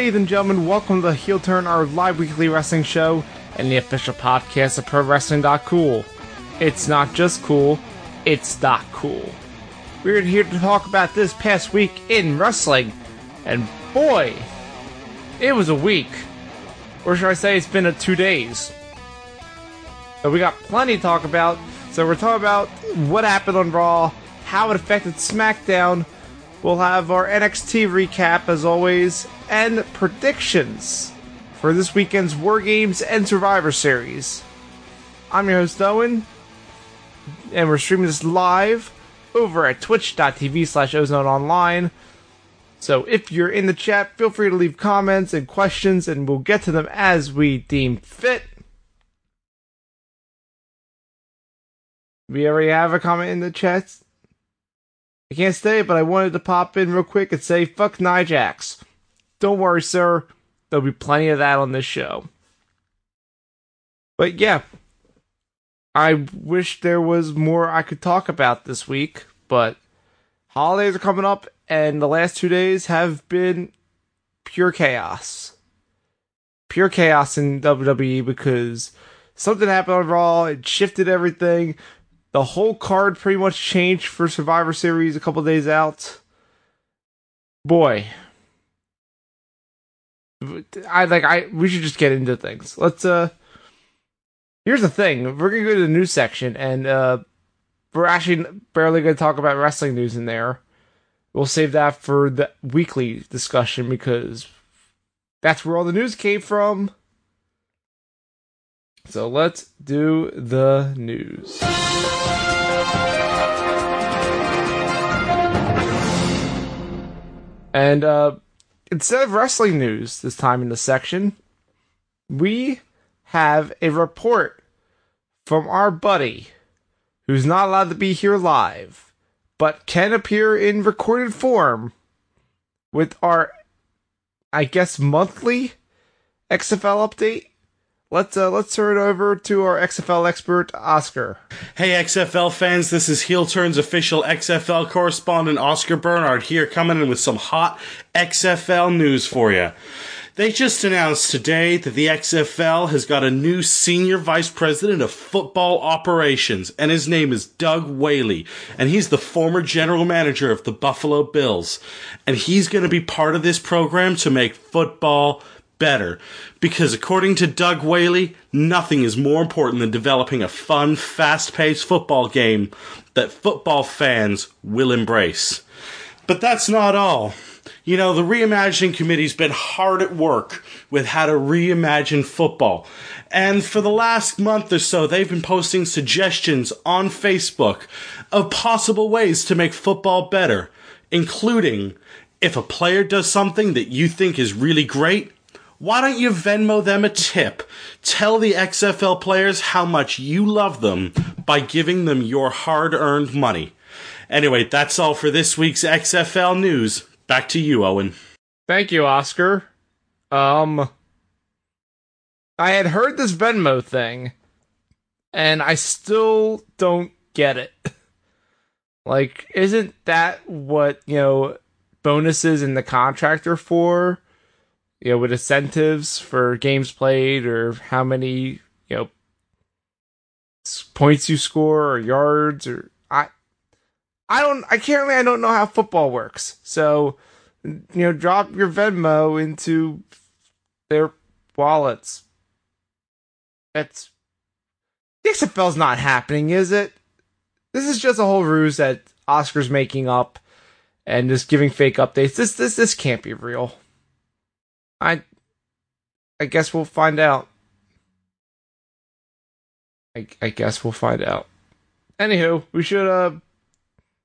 ladies and gentlemen, welcome to the Heel Turn, our live weekly wrestling show and the official podcast of ProWrestling.cool. It's not just cool, it's not cool. We're here to talk about this past week in wrestling, and boy, it was a week. Or should I say, it's been a two days. So we got plenty to talk about. So we're talking about what happened on Raw, how it affected SmackDown. We'll have our NXT recap as always, and predictions for this weekend's War Games and Survivor Series. I'm your host Owen, and we're streaming this live over at twitch.tv slash ozone online. So if you're in the chat, feel free to leave comments and questions, and we'll get to them as we deem fit. We already have a comment in the chat. I can't stay, but I wanted to pop in real quick and say fuck Nia Jax. Don't worry, sir. There'll be plenty of that on this show. But yeah, I wish there was more I could talk about this week, but holidays are coming up, and the last two days have been pure chaos. Pure chaos in WWE because something happened on Raw, it shifted everything. The whole card pretty much changed for Survivor Series a couple days out. Boy, I like I we should just get into things. Let's uh Here's the thing. We're going to go to the news section and uh we're actually barely going to talk about wrestling news in there. We'll save that for the weekly discussion because that's where all the news came from. So let's do the news. And uh, instead of wrestling news this time in the section, we have a report from our buddy who's not allowed to be here live, but can appear in recorded form with our, I guess, monthly XFL update. Let's uh, let's turn it over to our XFL expert, Oscar. Hey XFL fans, this is Heel Turn's official XFL correspondent Oscar Bernard here coming in with some hot XFL news for you. They just announced today that the XFL has got a new senior vice president of football operations, and his name is Doug Whaley, and he's the former general manager of the Buffalo Bills. And he's going to be part of this program to make football better. Because according to Doug Whaley, nothing is more important than developing a fun, fast paced football game that football fans will embrace. But that's not all. You know, the reimagining committee's been hard at work with how to reimagine football. And for the last month or so, they've been posting suggestions on Facebook of possible ways to make football better, including if a player does something that you think is really great, why don't you Venmo them a tip? Tell the XFL players how much you love them by giving them your hard earned money. Anyway, that's all for this week's XFL news. Back to you, Owen. Thank you, Oscar. Um, I had heard this Venmo thing, and I still don't get it. like, isn't that what, you know, bonuses in the contract are for? You know, with incentives for games played or how many, you know, points you score or yards or I I don't I can't I don't know how football works. So you know, drop your Venmo into their wallets. It's the XFL's not happening, is it? This is just a whole ruse that Oscar's making up and just giving fake updates. This this this can't be real. I I guess we'll find out. I I guess we'll find out. Anywho, we should uh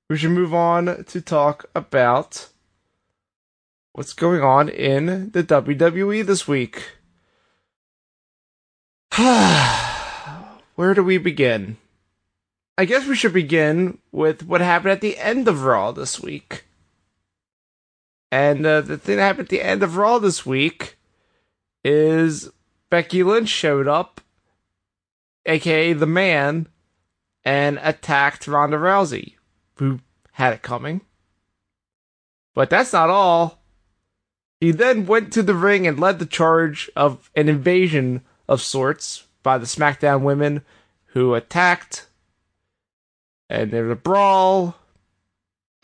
we should move on to talk about what's going on in the WWE this week. Where do we begin? I guess we should begin with what happened at the end of Raw this week. And uh, the thing that happened at the end of Raw this week is Becky Lynch showed up, aka the man, and attacked Ronda Rousey, who had it coming. But that's not all He then went to the ring and led the charge of an invasion of sorts by the SmackDown women who attacked. And there was a brawl.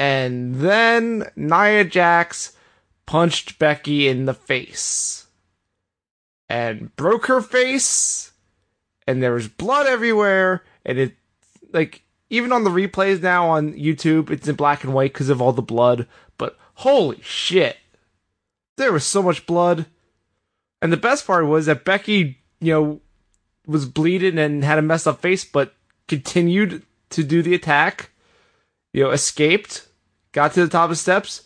And then Nia Jax punched Becky in the face and broke her face. And there was blood everywhere. And it, like, even on the replays now on YouTube, it's in black and white because of all the blood. But holy shit, there was so much blood. And the best part was that Becky, you know, was bleeding and had a messed up face, but continued to do the attack. You know, escaped, got to the top of steps,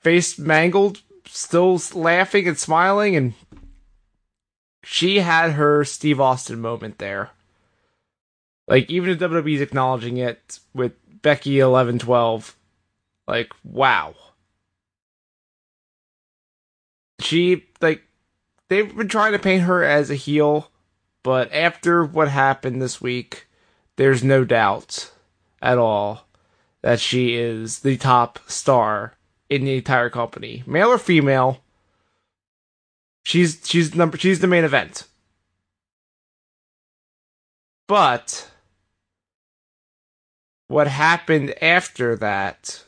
face mangled, still laughing and smiling, and she had her Steve Austin moment there. Like, even if WWE's acknowledging it with Becky eleven twelve, like, wow. She, like, they've been trying to paint her as a heel, but after what happened this week, there's no doubt at all that she is the top star in the entire company, male or female. She's she's number she's the main event. But what happened after that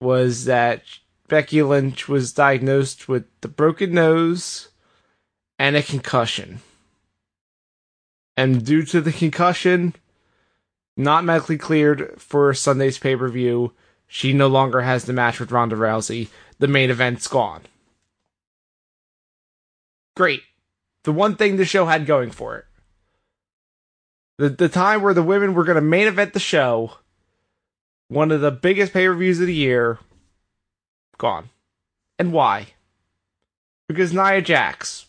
was that Becky Lynch was diagnosed with the broken nose and a concussion. And due to the concussion, not medically cleared for Sunday's pay per view, she no longer has the match with Ronda Rousey. The main event's gone. Great. The one thing the show had going for it. The, the time where the women were going to main event the show, one of the biggest pay per views of the year, gone. And why? Because Nia Jax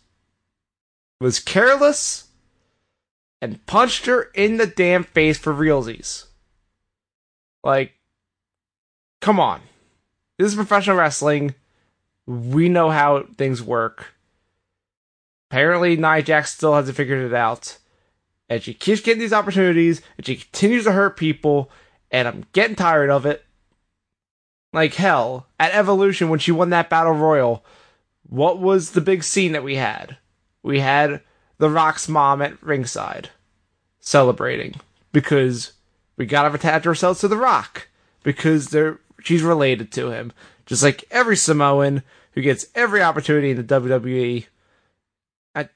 was careless and punched her in the damn face for realsies. Like, come on. This is professional wrestling. We know how things work. Apparently, Nia Jax still hasn't figured it out. And she keeps getting these opportunities, and she continues to hurt people, and I'm getting tired of it. Like hell, at Evolution when she won that battle royal, what was the big scene that we had? We had The Rock's mom at ringside celebrating because we gotta attach ourselves to The Rock because they're she's related to him, just like every Samoan who gets every opportunity in the WWE. I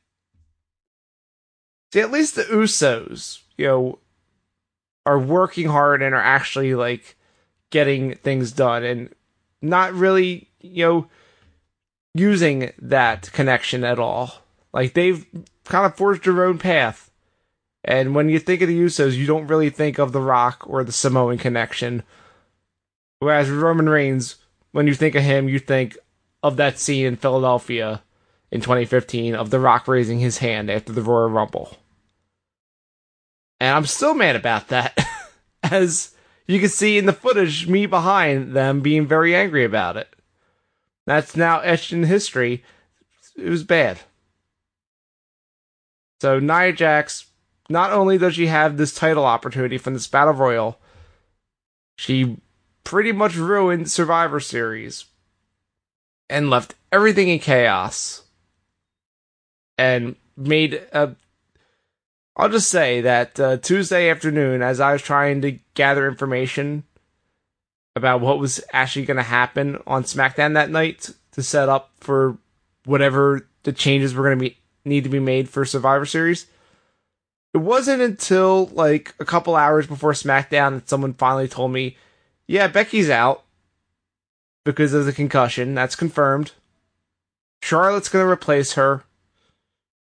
see at least the Usos, you know, are working hard and are actually like getting things done and not really, you know, using that connection at all. Like they've kind of forged their own path. And when you think of the Usos, you don't really think of The Rock or the Samoan connection. Whereas Roman Reigns, when you think of him, you think of that scene in Philadelphia in 2015 of The Rock raising his hand after the Royal Rumble. And I'm still mad about that. As you can see in the footage, me behind them being very angry about it. That's now etched in history. It was bad. So Nia Jax, not only does she have this title opportunity from this Battle Royal, she pretty much ruined Survivor Series and left everything in chaos and made a I'll just say that uh, Tuesday afternoon, as I was trying to gather information about what was actually going to happen on SmackDown that night to set up for whatever the changes were going to be need to be made for Survivor Series, it wasn't until like a couple hours before SmackDown that someone finally told me, "Yeah, Becky's out because of the concussion. That's confirmed. Charlotte's going to replace her."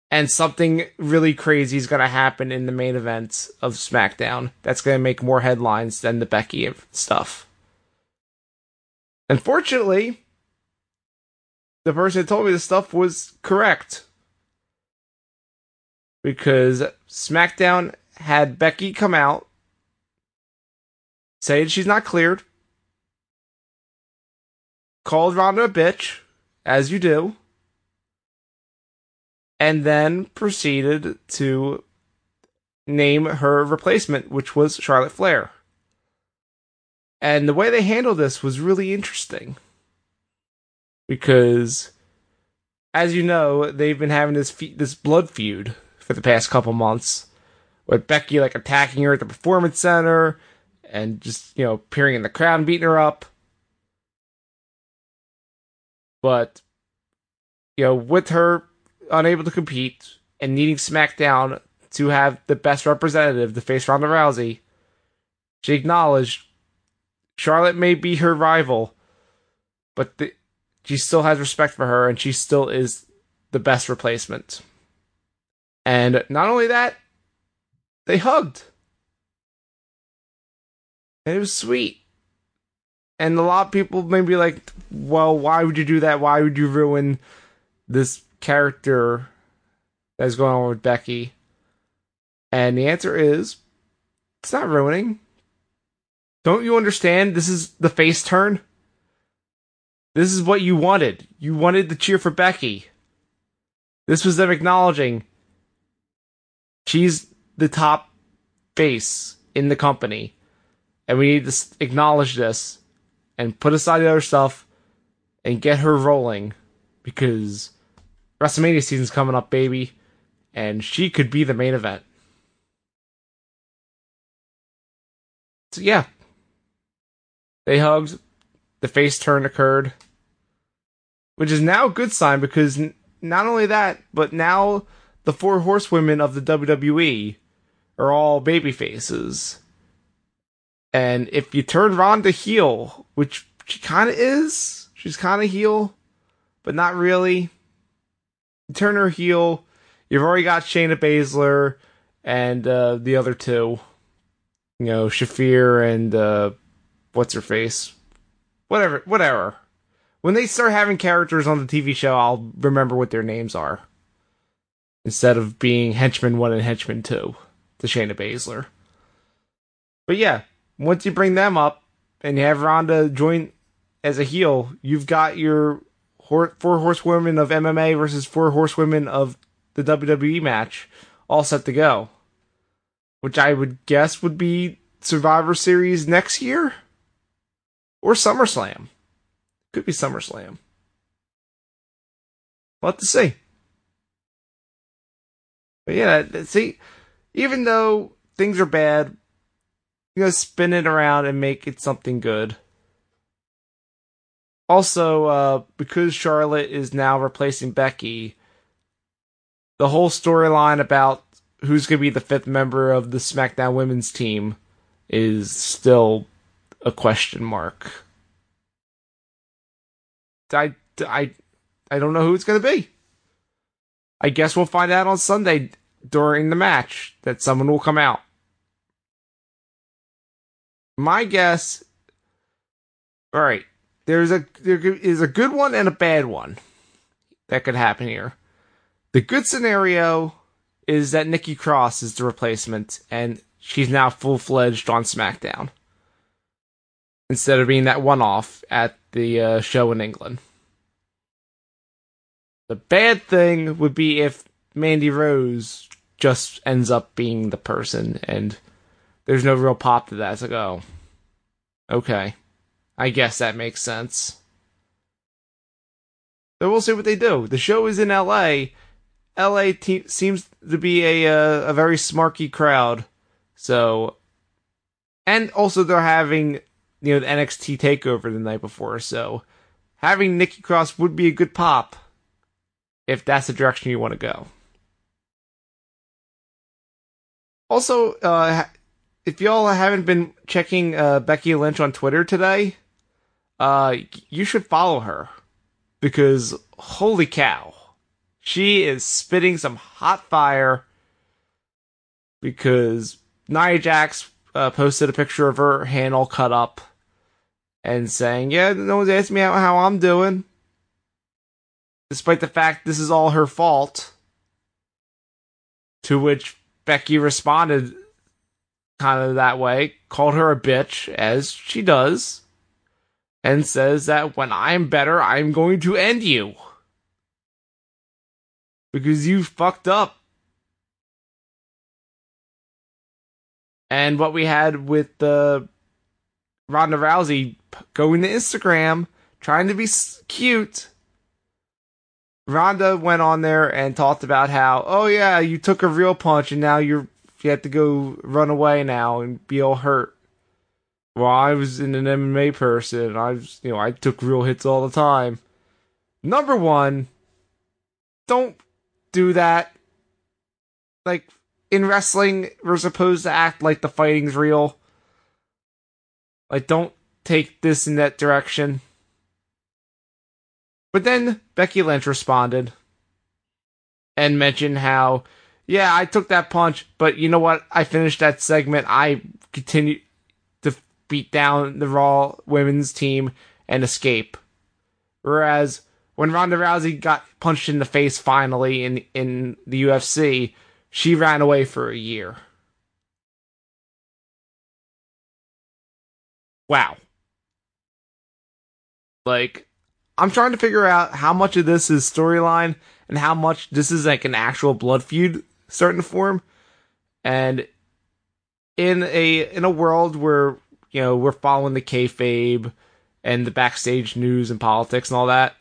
and something really crazy is going to happen in the main event of SmackDown that's going to make more headlines than the Becky stuff. Unfortunately, the person that told me this stuff was correct. Because SmackDown had Becky come out, saying she's not cleared, called Ronda a bitch, as you do and then proceeded to name her replacement, which was Charlotte Flair. And the way they handled this was really interesting. Because as you know, they've been having this fe- this blood feud for the past couple months, with Becky like attacking her at the performance center and just you know peering in the crowd and beating her up. But you know, with her unable to compete and needing SmackDown to have the best representative to face Ronda Rousey, she acknowledged Charlotte may be her rival, but the, she still has respect for her and she still is the best replacement. And not only that, they hugged. And it was sweet. And a lot of people may be like, well, why would you do that? Why would you ruin this character that's going on with Becky? And the answer is, it's not ruining. Don't you understand? This is the face turn. This is what you wanted. You wanted the cheer for Becky. This was them acknowledging she's the top face in the company. And we need to acknowledge this and put aside the other stuff and get her rolling because WrestleMania season's coming up, baby, and she could be the main event. So yeah, they hugged. The face turn occurred, which is now a good sign because not only that, but now the four horsewomen of the WWE are all baby faces. And if you turn Ronda heel, which she kind of is, she's kind of heel, but not really. You turn her heel, you've already got Shayna Baszler and uh, the other two. You know, Shafir and uh, what's her face? Whatever, whatever. When they start having characters on the TV show, I'll remember what their names are. Instead of being Henchman 1 and Henchman 2 to Shayna Baszler. But yeah, once you bring them up and you have Ronda join as a heel, you've got your four horsewomen of MMA versus four horsewomen of the WWE match all set to go. Which I would guess would be Survivor Series next year? Or SummerSlam. Could be SummerSlam. We'll have to see. But yeah, see, even though things are bad, you know, spin it around and make it something good. Also, uh, because Charlotte is now replacing Becky, the whole storyline about who's going to be the fifth member of the SmackDown women's team is still a question mark. I, I, I don't know who it's going to be. I guess we'll find out on Sunday during the match that someone will come out. My guess. All right, there's a there is a good one and a bad one that could happen here. The good scenario is that Nikki Cross is the replacement, and she's now full fledged on SmackDown instead of being that one off at the uh, show in England. The bad thing would be if Mandy Rose just ends up being the person and there's no real pop to that. to go. oh, okay. I guess that makes sense. So we'll see what they do. The show is in LA. LA te- seems to be a uh, a very smarky crowd. So and also they're having you know the NXT takeover the night before, so having Nikki Cross would be a good pop if that's the direction you want to go. Also, uh, if y'all haven't been checking uh, Becky Lynch on Twitter today, uh, you should follow her because holy cow, she is spitting some hot fire. Because Nia Jax uh, posted a picture of her hand all cut up and saying, "Yeah, no one's asking me how, how I'm doing," despite the fact this is all her fault. To which Becky responded kind of that way, called her a bitch, as she does, and says that when I'm better, I'm going to end you. Because you fucked up. And what we had with the Ronda Rousey going to Instagram, trying to be cute, Ronda went on there and talked about how, oh yeah, you took a real punch and now you're you have to go run away now and be all hurt. Well, I was in an MMA person. I was, you know, I took real hits all the time. Number one, don't do that. Like in wrestling, we're supposed to act like the fighting's real. Like, don't take this in that direction. But then Becky Lynch responded and mentioned how, yeah, I took that punch, but you know what? I finished that segment. I continued to beat down the Raw women's team and escape. Whereas when Ronda Rousey got punched in the face finally in, in the UFC, she ran away for a year. Wow. Like, I'm trying to figure out how much of this is storyline and how much this is like an actual blood feud starting to form. And in a in a world where you know we're following the kayfabe and the backstage news and politics and all that,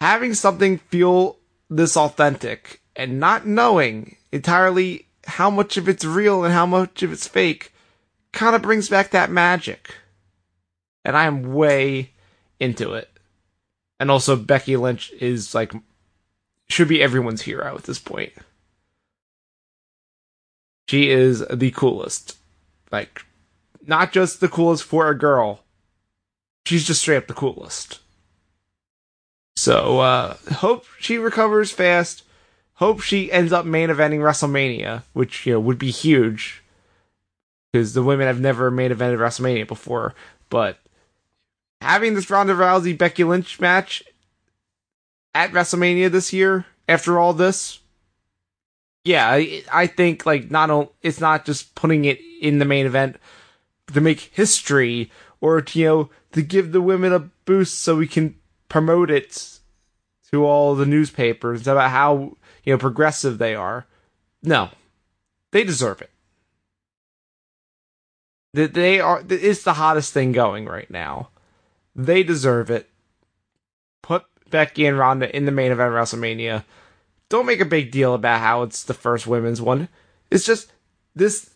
having something feel this authentic and not knowing entirely how much of it's real and how much of it's fake kind of brings back that magic. And I am way into it. And also, Becky Lynch is like, should be everyone's hero at this point. She is the coolest. Like, not just the coolest for a girl, she's just straight up the coolest. So, uh, hope she recovers fast hope she ends up main eventing WrestleMania, which you know would be huge because the women have never main evented WrestleMania before. But having this Ronda Rousey Becky Lynch match at WrestleMania this year, after all this, yeah, I, I think like not only it's not just putting it in the main event to make history or to, you know to give the women a boost so we can promote it to all the newspapers about how you know, progressive they are. No, they deserve it. That they are, it's the hottest thing going right now. They deserve it. Put Becky and Ronda in the main event WrestleMania. Don't make a big deal about how it's the first women's one. It's just this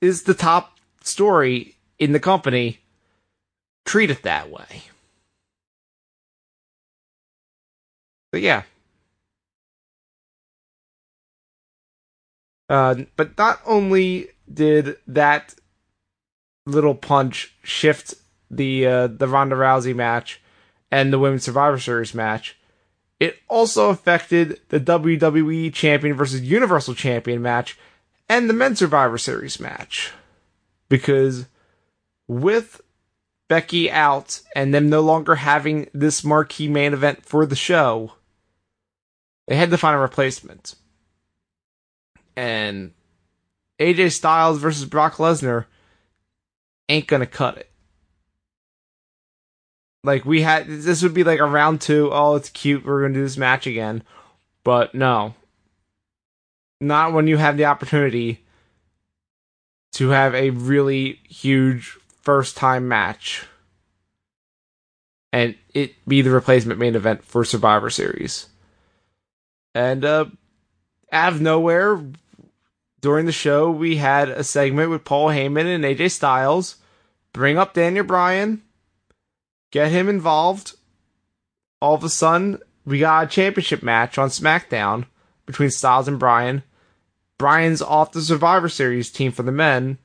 is the top story in the company. Treat it that way. But yeah, Uh, but not only did that little punch shift the uh, the Ronda Rousey match and the Women's Survivor Series match, it also affected the WWE Champion versus Universal Champion match and the Men's Survivor Series match. Because with Becky out and them no longer having this marquee main event for the show, they had to find a replacement and AJ Styles versus Brock Lesnar ain't gonna cut it. Like we had this would be like a round two. Oh, it's cute. We're gonna do this match again, but no, not when you have the opportunity to have a really huge first time match and it be the replacement main event for Survivor Series. And uh out of nowhere, during the show, we had a segment with Paul Heyman and AJ Styles bring up Daniel Bryan, get him involved. All of a sudden, we got a championship match on SmackDown between Styles and Bryan. Bryan's off the Survivor Series team for the men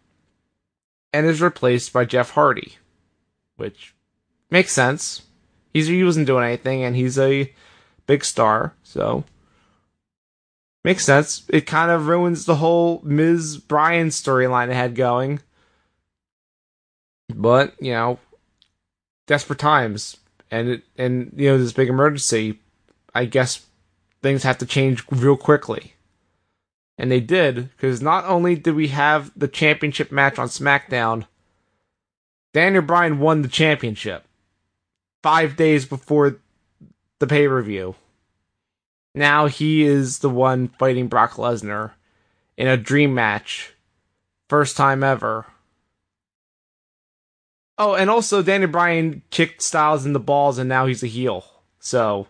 and is replaced by Jeff Hardy, which makes sense. He's, he wasn't doing anything, and he's a big star, so Makes sense. It kind of ruins the whole Miz Bryan storyline it had going. But, you know, desperate times and it, and you know this big emergency, I guess things have to change real quickly. And they did because not only did we have the championship match on SmackDown, Daniel Bryan won the championship 5 days before the pay-per-view. Now he is the one fighting Brock Lesnar in a dream match. First time ever. Oh, and also Daniel Bryan kicked Styles in the balls and now he's a heel. So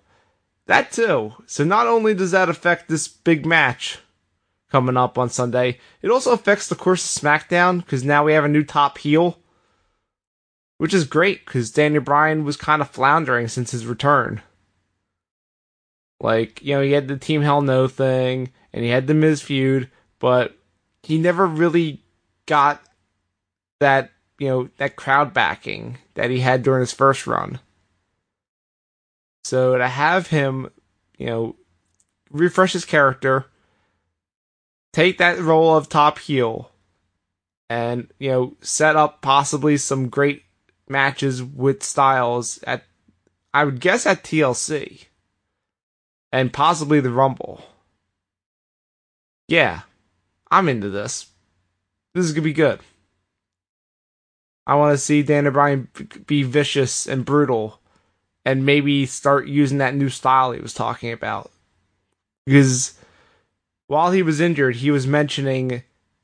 That too. So not only does that affect this big match coming up on Sunday, it also affects the course of SmackDown because now we have a new top heel, which is great because Daniel Bryan was kind of floundering since his return. Like, you know, he had the Team Hell No thing and he had the Miz feud, but he never really got that, you know, that crowd backing that he had during his first run. So to have him, you know, refresh his character, take that role of top heel, and, you know, set up possibly some great matches with Styles at, I would guess, at TLC and possibly the Rumble. Yeah, I'm into this. This is gonna be good. I want to see Daniel Bryan be vicious and brutal, and maybe start using that new style he was talking about. Because while he was injured, he was mentioning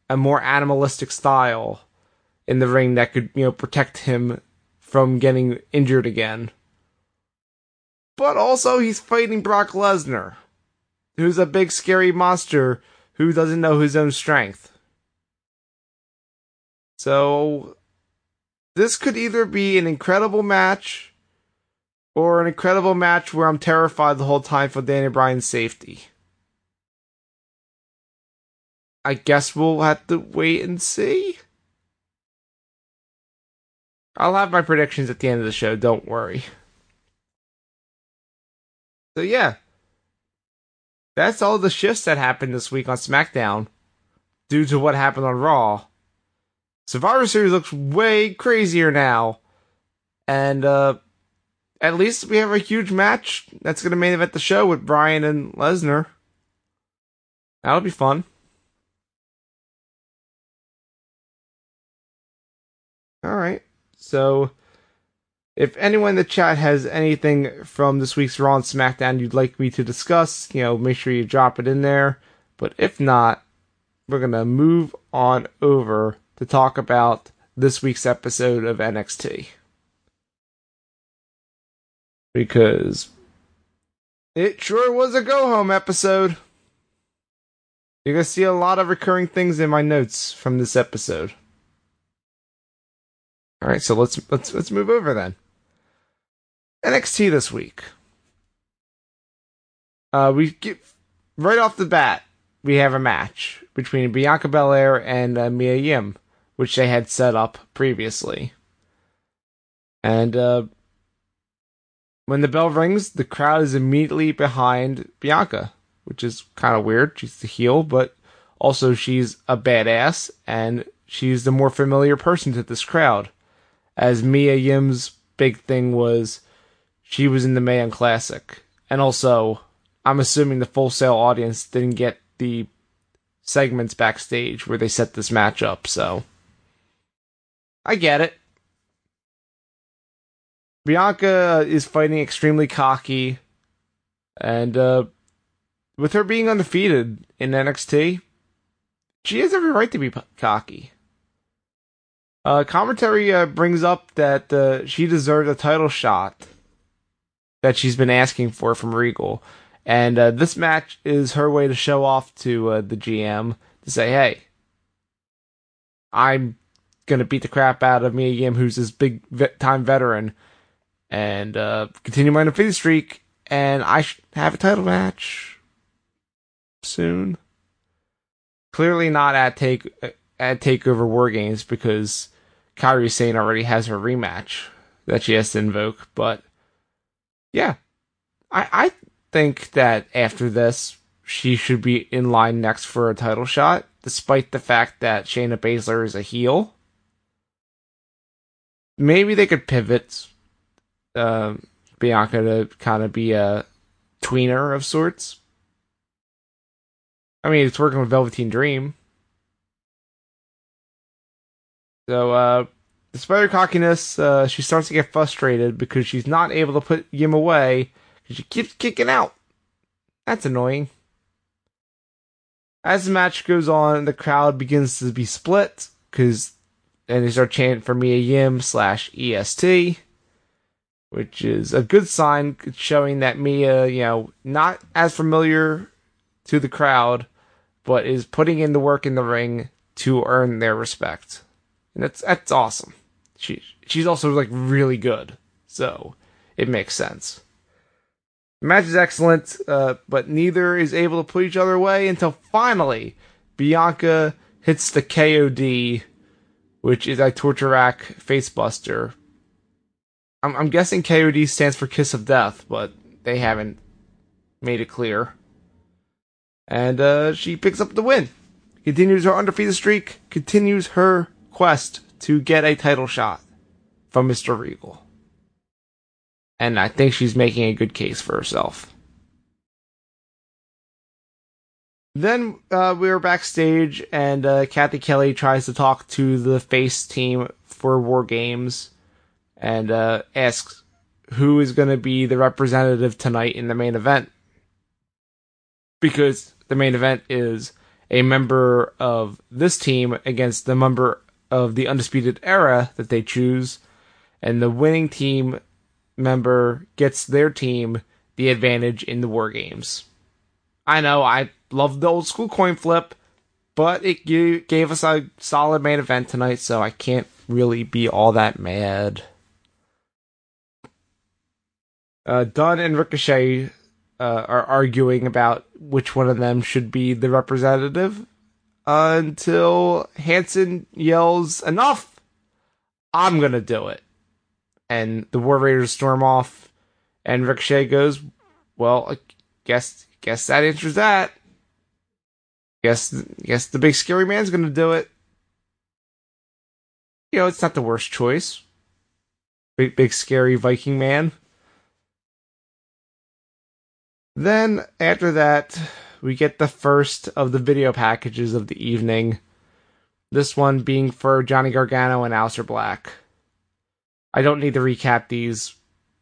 a more animalistic style in the ring that could, you know, protect him from getting injured again. But also, he's fighting Brock Lesnar, who's a big, scary monster who doesn't know his own strength. So, this could either be an incredible match or an incredible match where I'm terrified the whole time for Daniel Bryan's safety. I guess we'll have to wait and see. I'll have my predictions at the end of the show, don't worry. So yeah, that's all the shifts that happened this week on SmackDown due to what happened on Raw. Survivor Series looks way crazier now, and uh, at least we have a huge match that's going to main event the show with Bryan and Lesnar. That'll be fun. All right, so if anyone in the chat has anything from this week's Raw and SmackDown you'd like me to discuss, you know, make sure you drop it in there. But if not, we're going to move on over to talk about this week's episode of NXT. Because it sure was a go home episode. You're going to see a lot of recurring things in my notes from this episode. All right, so let's let's let's move over then. NXT this week. Uh, we get right off the bat, we have a match between Bianca Belair and uh, Mia Yim, which they had set up previously. And uh, when the bell rings, the crowd is immediately behind Bianca, which is kind of weird. She's the heel, but also she's a badass, and she's the more familiar person to this crowd. As Mia Yim's big thing was she was in the Mae Young Classic. And also, I'm assuming the Full Sail audience didn't get the segments backstage where they set this match up, so I get it. Bianca is fighting extremely cocky, and uh, with her being undefeated in NXT, she has every right to be cocky. Uh, commentary uh, brings up that uh, she deserved a title shot that she's been asking for from Regal. And uh, this match is her way to show off to uh, the GM to say, hey, I'm going to beat the crap out of Mia Yim, who's this big time veteran, and uh, continue my undefeated streak. And I should have a title match soon. Clearly not at take at Takeover War Games because Kairi Sane already has her rematch that she has to invoke, but yeah, I I think that after this, she should be in line next for a title shot, despite the fact that Shayna Baszler is a heel. Maybe they could pivot uh, Bianca to kind of be a tweener of sorts. I mean, it's working with Velveteen Dream. So, uh, Despite her cockiness, uh, she starts to get frustrated because she's not able to put Yim away because she keeps kicking out. That's annoying. As the match goes on, the crowd begins to be split because and they start chanting for Mia Yim slash EST, which is a good sign showing that Mia, you know, not as familiar to the crowd, but is putting in the work in the ring to earn their respect. And that's that's awesome. She she's also like really good. So it makes sense. The match is excellent, uh, but neither is able to put each other away until finally Bianca hits the KOD, which is a torture rack facebuster I'm, I'm guessing KOD stands for Kiss of Death, but they haven't made it clear. And uh, she picks up the win. Continues her undefeated streak. Continues her quest to get a title shot from Mr. Regal. And I think she's making a good case for herself. Then uh, we were backstage, and uh, Cathy Kelley tries to talk to the face team for War Games and uh, asks who is going to be the representative tonight in the main event. Because the main event is a member of this team against the member of the Undisputed Era that they choose, and the winning team member gets their team the advantage in the War Games. I know, I love the old school coin flip, but it gave us a solid main event tonight, so I can't really be all that mad. Uh, Dunne and Ricochet uh, are arguing about which one of them should be the representative until Hanson yells, Enough! I'm gonna do it. And the War Raiders storm off, and Ricochet goes, Well, I guess, guess that answers that. Guess, guess the big scary man's gonna do it. You know, it's not the worst choice. Big, big scary Viking man. Then after that, we get the first of the video packages of the evening. This one being for Johnny Gargano and Aleister Black. I don't need to recap these.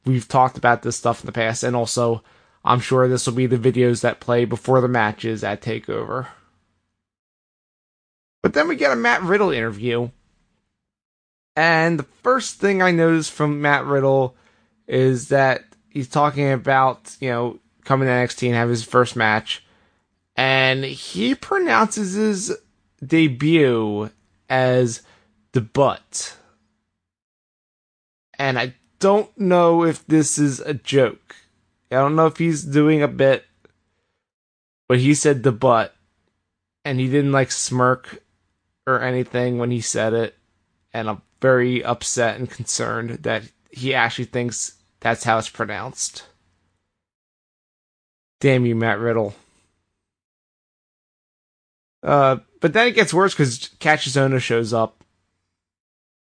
We've talked about this stuff in the past, and also I'm sure this will be the videos that play before the matches at TakeOver. But then we get a Matt Riddle interview. And the first thing I noticed from Matt Riddle is that he's talking about, you know, coming to NXT and have his first match. And he pronounces his debut as the butt. And I don't know if this is a joke. I don't know if he's doing a bit, but he said the butt. And he didn't like smirk or anything when he said it. And I'm very upset and concerned that he actually thinks that's how it's pronounced. Damn you, Matt Riddle. Uh, but then it gets worse because Ohno shows up,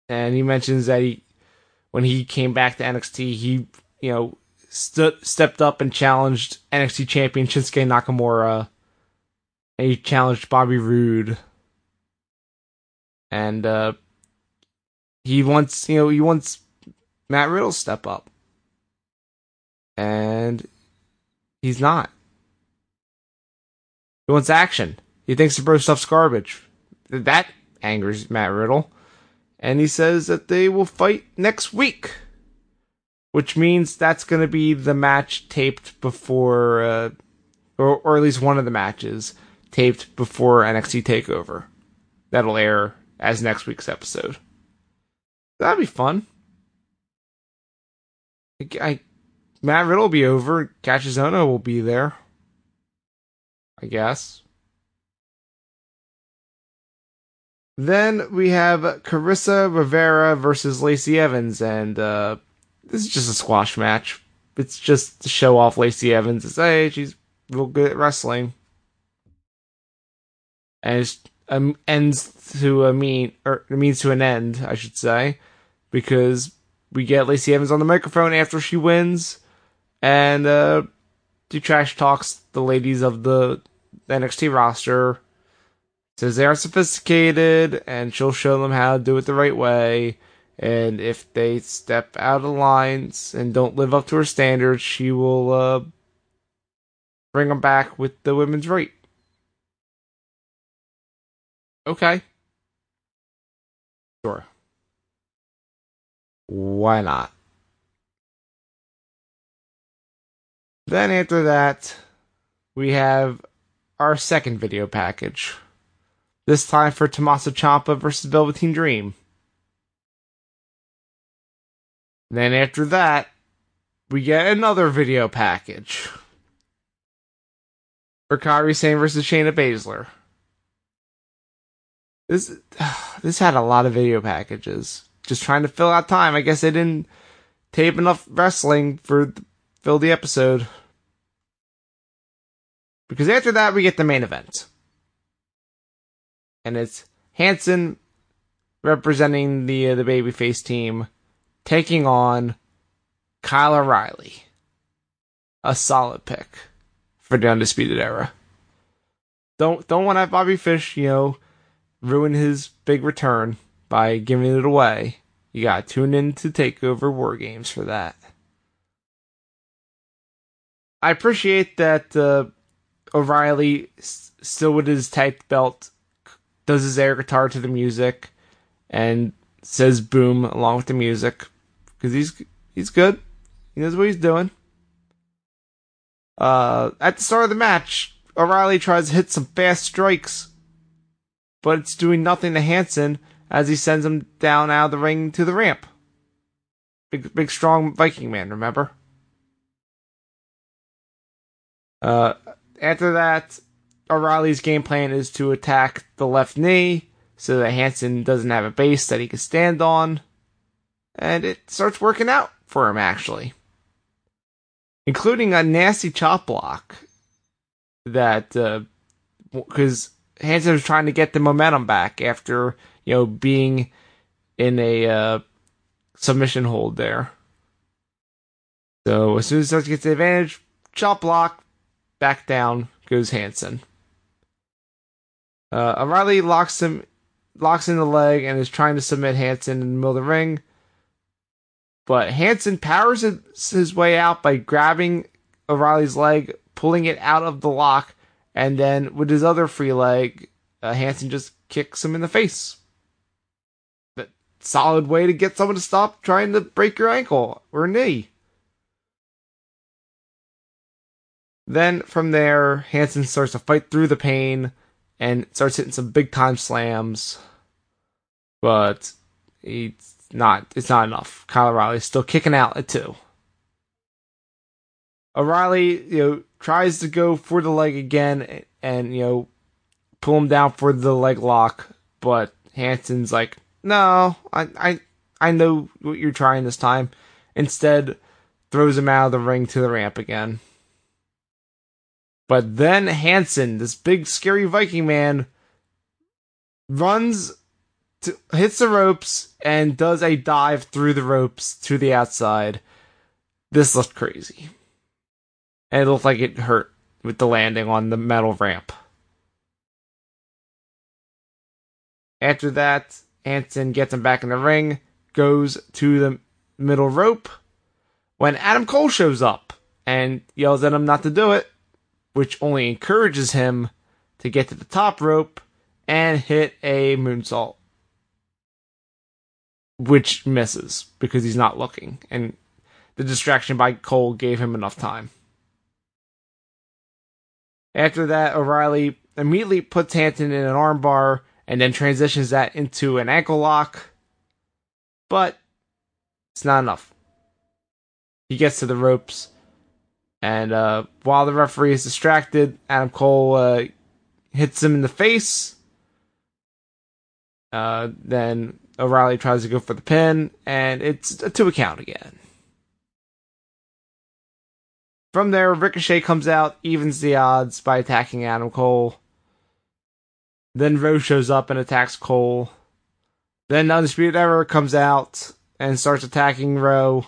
and he mentions that he, when he came back to NXT, he you know st- stepped up and challenged NXT champion Shinsuke Nakamura, and he challenged Bobby Roode, and uh, he wants you know he wants Matt Riddle step up, and He's not. He wants action. He thinks the bro stuff's garbage. That angers Matt Riddle. And he says that they will fight next week. Which means that's going to be the match taped before, uh, or, or at least one of the matches taped before NXT TakeOver. That'll air as next week's episode. That'd be fun. I, I Matt Riddle will be over. Ohno will be there. I guess. Then we have Carissa Rivera versus Lacey Evans, and uh, this is just a squash match. It's just to show off Lacey Evans say hey, she's real good at wrestling, and it um, ends to a mean or means to an end, I should say, because we get Lacey Evans on the microphone after she wins, and uh, she trash talks the ladies of the NXT roster. Says they are sophisticated, and she'll show them how to do it the right way. And if they step out of lines and don't live up to her standards, she will uh, bring them back with the women's right. Okay. Sure. Why not? Then after that, we have our second video package. This time for Tommaso Ciampa versus Velveteen Dream. Then after that, we get another video package for Kairi Sane versus Shayna Baszler. This this had a lot of video packages. Just trying to fill out time. I guess they didn't tape enough wrestling for fill the episode. Because after that we get the main event. And it's Hanson representing the uh, the babyface team taking on Kyle O'Reilly. A solid pick for the undisputed era. Don't don't want to have Bobby Fish, you know, ruin his big return by giving it away. You gotta tune in to Takeover War Games for that. I appreciate that uh, O'Reilly, still with his tight belt, does his air guitar to the music and says boom along with the music because he's he's good. He knows what he's doing. Uh, at the start of the match, O'Reilly tries to hit some fast strikes, but it's doing nothing to Hanson as he sends him down out of the ring to the ramp. Big, big, strong Viking man, remember? Uh, after that, O'Reilly's game plan is to attack the left knee so that Hanson doesn't have a base that he can stand on. And it starts working out for him, actually including a nasty chop block that because uh, Hanson was trying to get the momentum back after you know being in a uh, submission hold there. So as soon as starts gets the advantage, chop block, back down goes Hanson. Uh, O'Reilly locks him, locks in the leg, and is trying to submit Hanson in the middle of the ring. But Hanson powers his way out by grabbing O'Reilly's leg, pulling it out of the lock, and then with his other free leg, uh, Hanson just kicks him in the face. That solid way to get someone to stop trying to break your ankle or knee. Then from there, Hanson starts to fight through the pain and starts hitting some big time slams. But he's not it's not enough. Kyle O'Reilly's still kicking out at two. O'Reilly, you know, tries to go for the leg again and, you know, pull him down for the leg lock, but Hanson's like, no, I I I know what you're trying this time. Instead, throws him out of the ring to the ramp again. But then Hanson, this big scary Viking man, runs hits the ropes and does a dive through the ropes to the outside. This looked crazy. And it looked like it hurt with the landing on the metal ramp. After that, Hanson gets him back in the ring, goes to the middle rope. When Adam Cole shows up and yells at him not to do it, which only encourages him to get to the top rope and hit a moonsault which misses because he's not looking, and the distraction by Cole gave him enough time. After that, O'Reilly immediately puts Hanson in an armbar and then transitions that into an ankle lock, but it's not enough. He gets to the ropes, and uh, while the referee is distracted, Adam Cole uh, hits him in the face. Uh, then O'Reilly tries to go for the pin, and it's a two account again. From there, Ricochet comes out, evens the odds by attacking Adam Cole. Then Rowe shows up and attacks Cole. Then Undisputed Era comes out and starts attacking Rowe.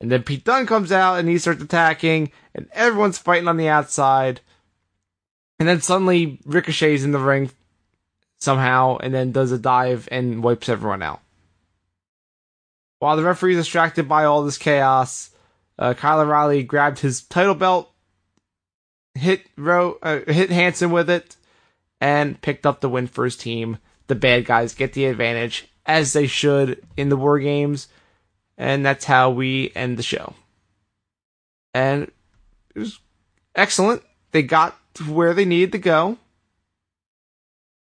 And then Pete Dunne comes out and he starts attacking, and everyone's fighting on the outside. And then suddenly Ricochet's in the ring somehow and then does a dive and wipes everyone out. While the referee is distracted by all this chaos, uh, Kyle O'Reilly grabbed his title belt, hit Ro- uh, hit Hanson with it, and picked up the win for his team. The bad guys get the advantage, as they should in the War Games, and that's how we end the show. And it was excellent. They got to where they needed to go,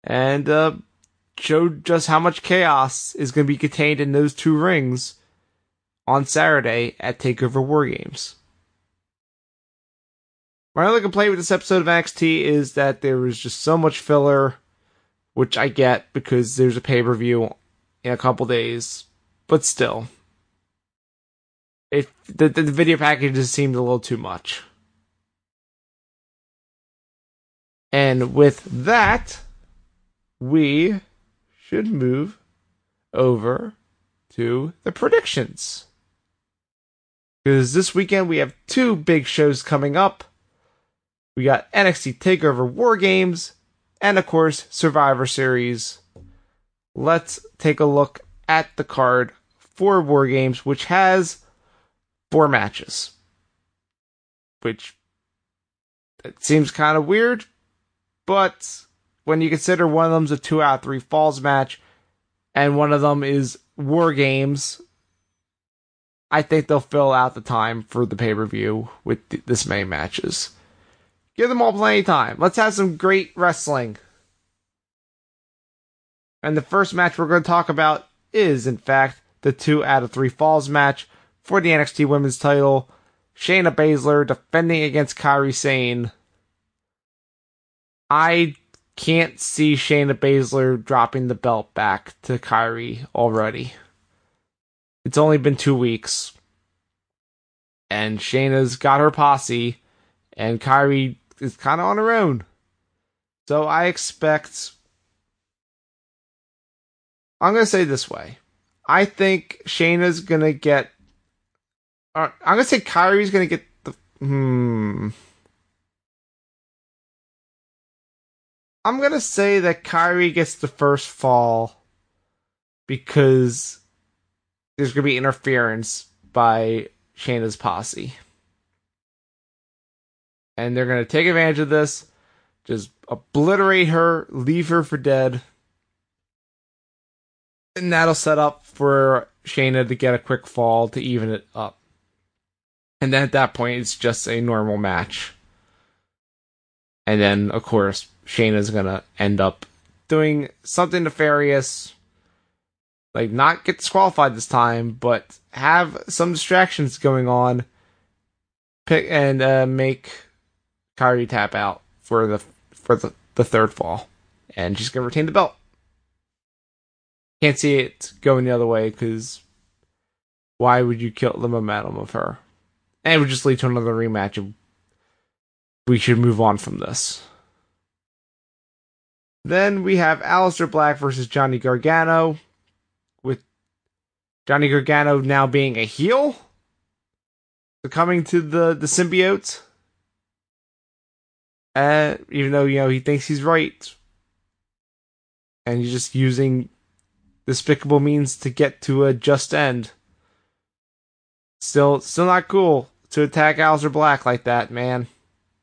and uh, showed just how much chaos is going to be contained in those two rings on Saturday at Takeover War Games. My only complaint with this episode of NXT is that there was just so much filler, which I get because there's a pay per view in a couple days, but still, it the, the video package just seemed a little too much. And with that, we should move over to the predictions. Because this weekend we have two big shows coming up. We got NXT TakeOver War Games and, of course, Survivor Series. Let's take a look at the card for War Games, which has four matches. Which it seems kind of weird, but when you consider one of them's a two out of three falls match and one of them is War Games, I think they'll fill out the time for the pay per view with th- this many matches. Give them all plenty of time. Let's have some great wrestling. And the first match we're going to talk about is, in fact, the two out of three falls match for the NXT Women's title. Shayna Baszler defending against Kairi Sane. I can't see Shayna Baszler dropping the belt back to Kairi already. It's only been two weeks. And Shayna's got her posse, and Kairi is kind of on her own. So I expect. I'm going to say this way. I think Shayna's going to get. Uh, I'm going to say Kairi's going to get the. Hmm. I'm going to say that Kairi gets the first fall because there's going to be interference by Shayna's posse and they're going to take advantage of this, just obliterate her, leave her for dead. And that'll set up for Shayna to get a quick fall to even it up. And then at that point, it's just a normal match. And then, of course, Shayna's to end up doing something nefarious. Like, not get disqualified this time, but have some distractions going on. Pick and uh, make Kairi tap out for the for the, the third fall, and she's gonna retain the belt. Can't see it going the other way because why would you kill the momentum of her? And it would just lead to another rematch. We should move on from this. Then we have Aleister Black versus Johnny Gargano, with Johnny Gargano now being a heel, coming to the the symbiote. Uh, even though, you know, he thinks he's right. And he's just using despicable means to get to a just end. Still, still not cool to attack Aleister Black like that, man.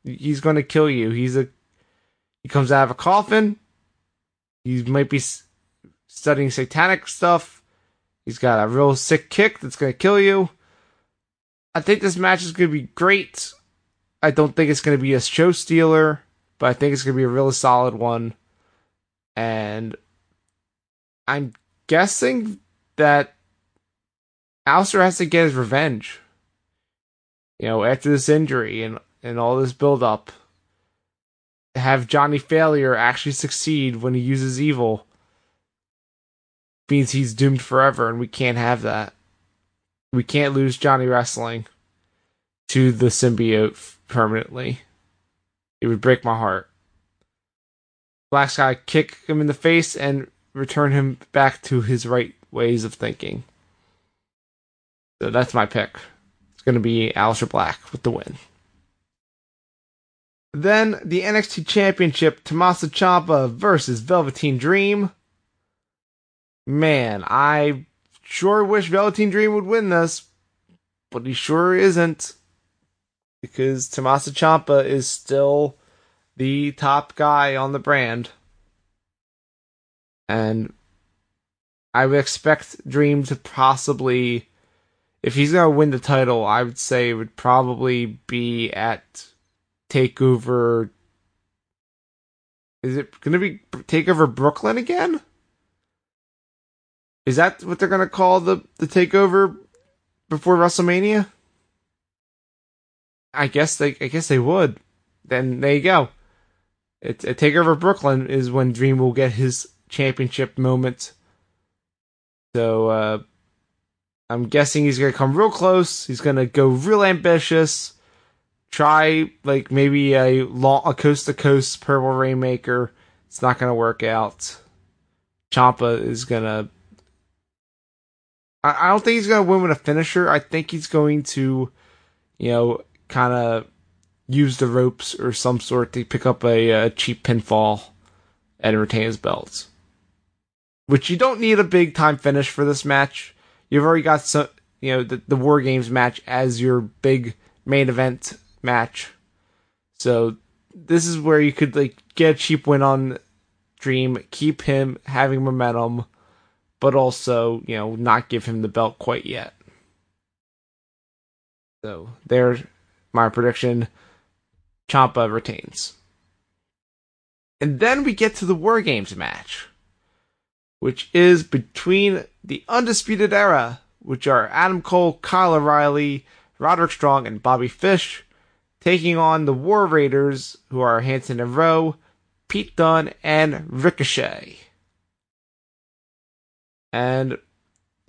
He's going to kill you. He's a, he comes out of a coffin. He might be studying satanic stuff. He's got a real sick kick that's going to kill you. I think this match is going to be great. I don't think it's going to be a show stealer, but I think it's going to be a really solid one. And I'm guessing that Aleister has to get his revenge. You know, after this injury and, and all this build up, have Johnny Failure actually succeed when he uses evil means he's doomed forever, and we can't have that. We can't lose Johnny Wrestling to the symbiote permanently. It would break my heart. Black Sky kick him in the face and return him back to his right ways of thinking. So that's my pick. It's going to be Aleister Black with the win. Then the NXT Championship, Tommaso Ciampa versus Velveteen Dream. Man, I sure wish Velveteen Dream would win this, but he sure isn't because Tommaso Ciampa is still the top guy on the brand. And I would expect Dream to possibly, if he's gonna win the title, I would say it would probably be at Takeover. Is it gonna be Takeover Brooklyn again? Is that what they're gonna call the the Takeover before WrestleMania? I guess they I guess they would. Then there you go. It's a Takeover Brooklyn is when Dream will get his championship moment. So uh I'm guessing he's gonna come real close. He's gonna go real ambitious. Try like maybe a a coast to coast purple rainmaker. It's not gonna work out. Ciampa is gonna. I, I don't think he's gonna win with a finisher. I think he's going to, you know, kind of use the ropes or some sort to pick up a, a cheap pinfall and retain his belts. Which you don't need a big time finish for this match you've already got some, you know, the, the War Games match as your big main event match. So this is where you could like get a cheap win on Dream, keep him having momentum, but also, you know, not give him the belt quite yet. So there's my prediction. Ciampa retains. And then we get to the War Games match which is between the Undisputed Era, which are Adam Cole, Kyle O'Reilly, Roderick Strong, and Bobby Fish, taking on the War Raiders, who are Hanson and Rowe, Pete Dunne, and Ricochet. And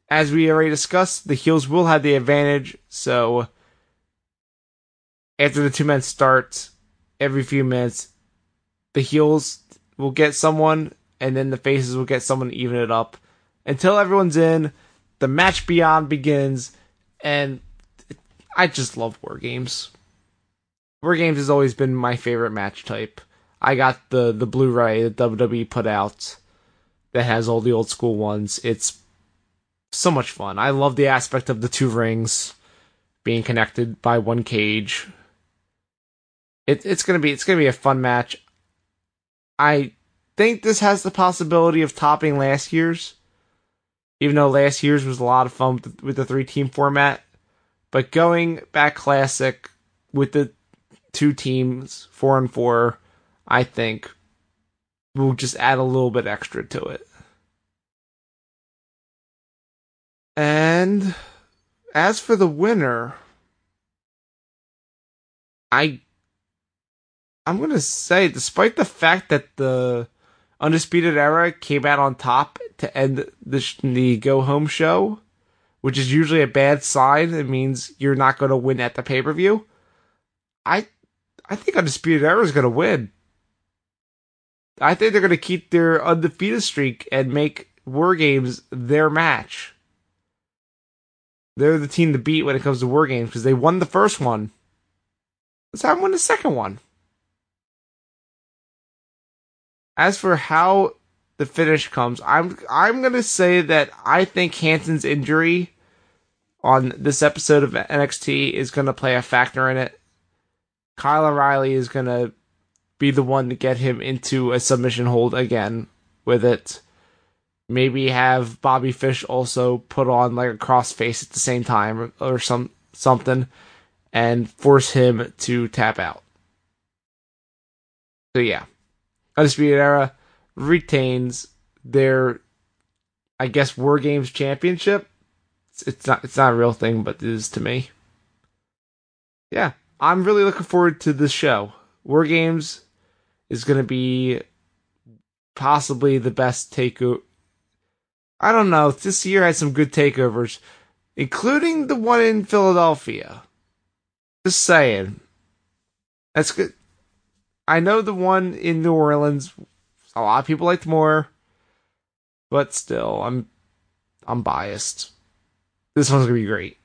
as we already discussed, the heels will have the advantage, so after the two men start, every few minutes, the heels will get someone and then the faces will get someone to even it up until everyone's in. The match beyond begins, and I just love war games. War games has always been my favorite match type. I got the the Blu-ray that WWE put out that has all the old school ones. It's so much fun. I love the aspect of the two rings being connected by one cage. It, it's gonna be it's gonna be a fun match. I think this has the possibility of topping last year's, even though last year's was a lot of fun with the, with the three team format. But going back classic with the two teams, four and four, I think we'll just add a little bit extra to it. And as for the winner, I I'm going to say despite the fact that the Undisputed Era came out on top to end the, the go home show, which is usually a bad sign. It means you're not going to win at the pay per view. I I think Undisputed Era is going to win. I think they're going to keep their undefeated streak and make War Games their match. They're the team to beat when it comes to War Games because they won the first one. Let's have them win the second one. As for how the finish comes, I'm I'm gonna say that I think Hanson's injury on this episode of NXT is gonna play a factor in it. Kyle O'Reilly is gonna be the one to get him into a submission hold again with it. Maybe have Bobby Fish also put on like a cross face at the same time or some something and force him to tap out. So yeah. Undisputed Era retains their, I guess, War Games championship. It's, it's not it's not a real thing, but it is to me. Yeah, I'm really looking forward to this show. War Games is going to be possibly the best takeover. I don't know. This year had some good takeovers, including the one in Philadelphia. Just saying. That's good. I know the one in New Orleans, a lot of people liked more, but still, I'm I'm biased. This one's gonna be great.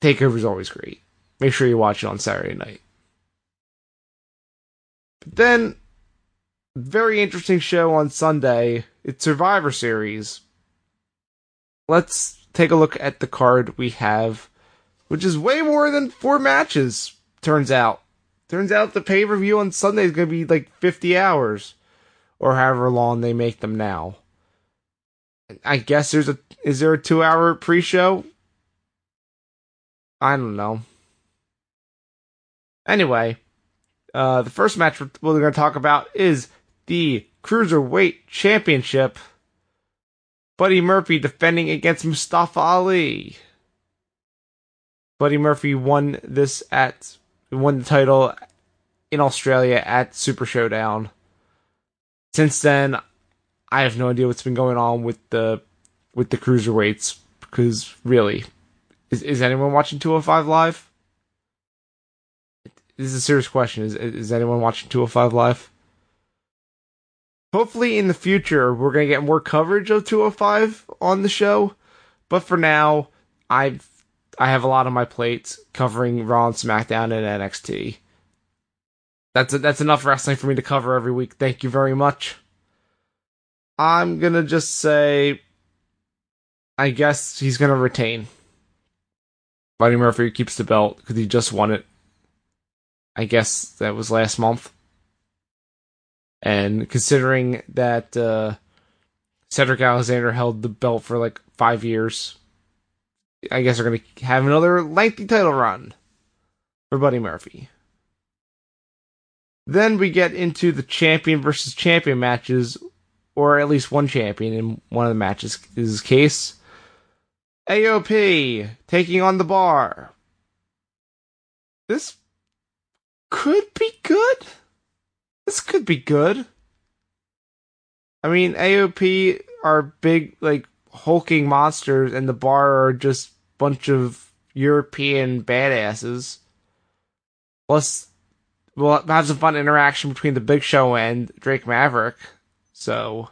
Takeover's always great. Make sure you watch it on Saturday night. But then, very interesting show on Sunday. It's Survivor Series. Let's take a look at the card we have, which is way more than four matches. Turns out. Turns out the pay per view on Sunday is going to be like 50 hours or however long they make them now. I guess there's a is there a 2 hour pre-show? I don't know. Anyway, uh, the first match we're going to talk about is the Cruiserweight Championship. Buddy Murphy defending against Mustafa Ali. Buddy Murphy won this at won the title in Australia at Super Showdown. Since then, I have no idea what's been going on with the with the cruiserweights because really, is is anyone watching 205 live? This is a serious question. Is is anyone watching 205 live? Hopefully, in the future, we're gonna get more coverage of 205 on the show. But for now, I've I have a lot on my plate covering Raw and SmackDown and NXT. That's that's enough wrestling for me to cover every week. Thank you very much. I'm gonna just say, I guess he's gonna retain. Buddy Murphy keeps the belt because he just won it. I guess that was last month. And considering that uh, Cedric Alexander held the belt for like five years, I guess they're going to have another lengthy title run for Buddy Murphy. Then we get into the champion versus champion matches, or at least one champion in one of the matches is case. AOP taking on the bar. This could be good. This could be good. I mean, AOP are big, like, hulking monsters, and the bar are just bunch of European badasses. Plus, we'll have some fun interaction between the Big Show and Drake Maverick. So,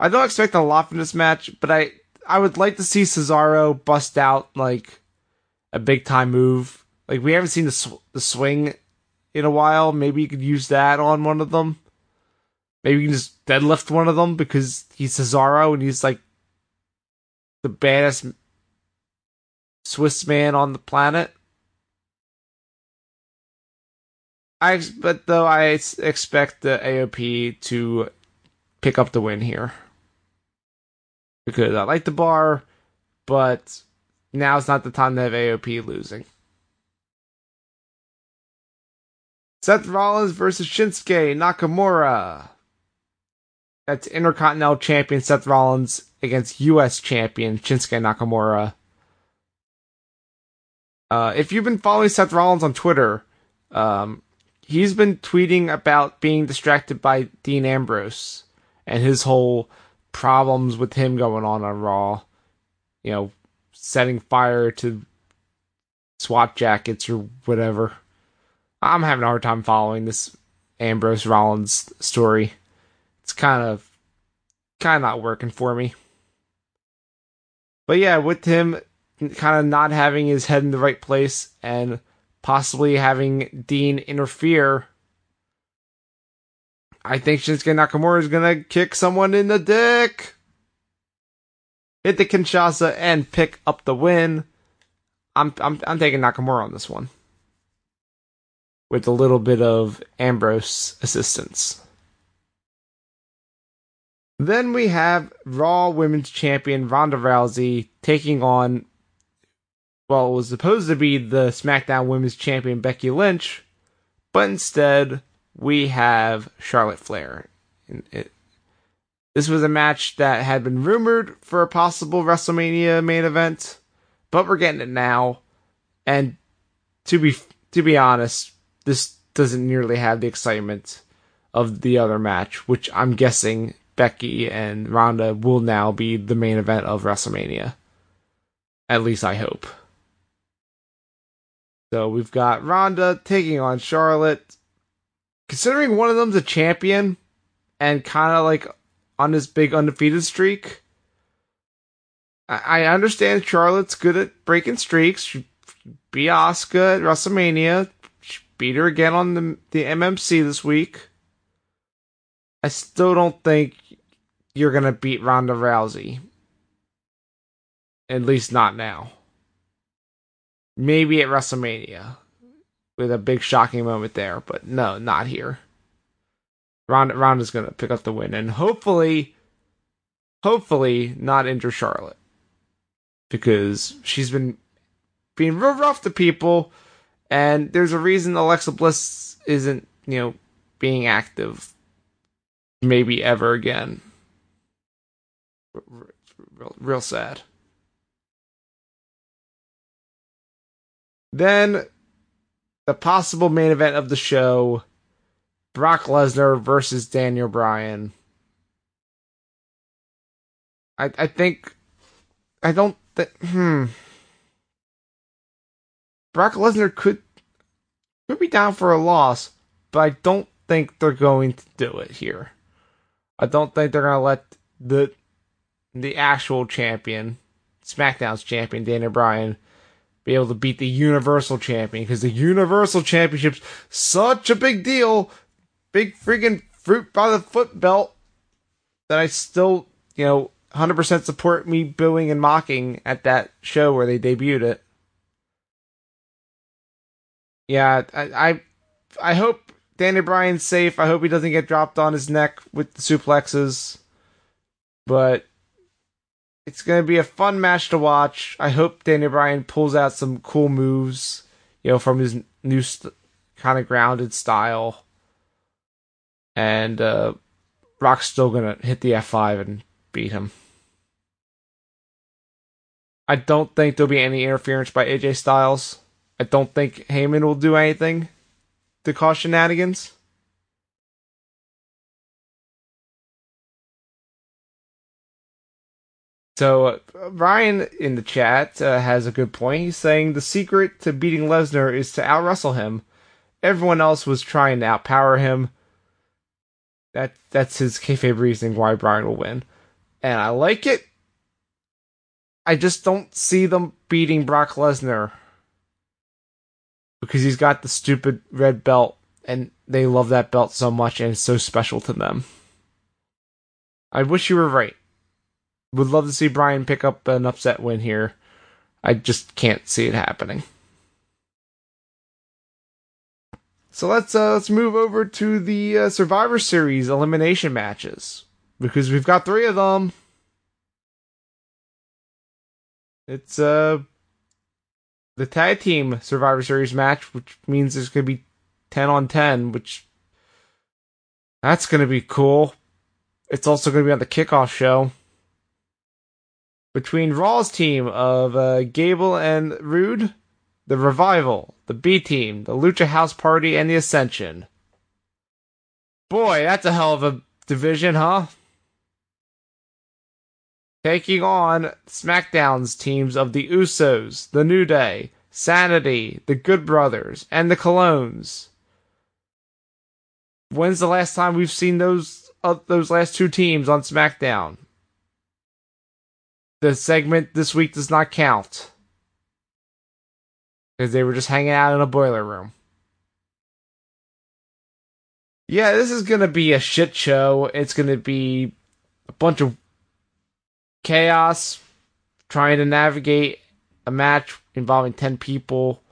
I don't expect a lot from this match, but I I would like to see Cesaro bust out like a big time move. Like we haven't seen the sw- the swing in a while. Maybe you could use that on one of them. Maybe you can just deadlift one of them because he's Cesaro and he's like the baddest Swiss man on the planet. I but though I expect the AOP to pick up the win here because I like the bar, but now now's not the time to have AOP losing. Seth Rollins versus Shinsuke Nakamura. That's Intercontinental Champion Seth Rollins against U.S. Champion Shinsuke Nakamura. Uh, if you've been following Seth Rollins on Twitter, um, he's been tweeting about being distracted by Dean Ambrose and his whole problems with him going on on Raw. You know, setting fire to SWAT jackets or whatever. I'm having a hard time following this Ambrose Rollins story. It's kind of kind of not working for me. But yeah, with him kind of not having his head in the right place and possibly having Dean interfere, I think Shinsuke Nakamura is gonna kick someone in the dick, hit the Kinshasa, and pick up the win. I'm I'm I'm taking Nakamura on this one with a little bit of Ambrose assistance. Then we have Raw Women's Champion Ronda Rousey taking on, well, it was supposed to be the SmackDown Women's Champion Becky Lynch, but instead we have Charlotte Flair. It, this was a match that had been rumored for a possible WrestleMania main event, but we're getting it now. And to be to be honest, this doesn't nearly have the excitement of the other match, which I'm guessing Becky and Ronda will now be the main event of WrestleMania. At least I hope. So we've got Ronda taking on Charlotte. Considering one of them's a champion and kind of like on this big undefeated streak, I understand Charlotte's good at breaking streaks. She beat Asuka at WrestleMania. Beat her again on the the MMC this week. I still don't think you're gonna beat Ronda Rousey. At least not now. Maybe at WrestleMania. With a big shocking moment there, but no, not here. Ronda Ronda's gonna pick up the win and hopefully hopefully not injure Charlotte. Because she's been being real rough to people, and there's a reason Alexa Bliss isn't, you know, being active maybe ever again. Real, real sad. Then the possible main event of the show Brock Lesnar versus Daniel Bryan. I I think I don't think hmm Brock Lesnar could could be down for a loss, but I don't think they're going to do it here. I don't think they're gonna let the the actual champion, SmackDown's champion, Daniel Bryan, be able to beat the Universal Champion because the Universal Championship's such a big deal, big freaking fruit by the foot belt that I still, you know, 100% support me booing and mocking at that show where they debuted it. Yeah, I I, I hope Danny Bryan's safe. I hope he doesn't get dropped on his neck with the suplexes. But it's going to be a fun match to watch. I hope Danny Bryan pulls out some cool moves, you know, from his new st- kind of grounded style. And uh, Brock's still going to hit the F5 and beat him. I don't think there'll be any interference by AJ Styles. I don't think Heyman will do anything to cause shenanigans. So uh, Ryan in the chat uh, has a good point. He's saying the secret to beating Lesnar is to out wrestle him. Everyone else was trying to outpower him. That that's his kayfabe reasoning why Bryan will win, and I like it. I just don't see them beating Brock Lesnar because he's got the stupid red belt and they love that belt so much and it's so special to them. I wish you were right. Would love to see Bryan pick up an upset win here. I just can't see it happening. So let's uh, let's move over to the uh, Survivor Series elimination matches because we've got three of them. It's uh the tag team Survivor Series match, which means there's gonna be ten on ten, which that's gonna be cool. It's also gonna be on the kickoff show between Raw's team of uh, Gable and Roode, the Revival, the B team, the Lucha House Party, and the Ascension. Boy, that's a hell of a division, huh? Taking on SmackDown's teams of the Usos, the New Day, Sanity, the Good Brothers, and the Colóns. When's the last time we've seen those uh, those last two teams on SmackDown? The segment this week does not count because they were just hanging out in a boiler room. Yeah, this is gonna be a shit show. It's gonna be a bunch of chaos trying to navigate a match involving 10 people.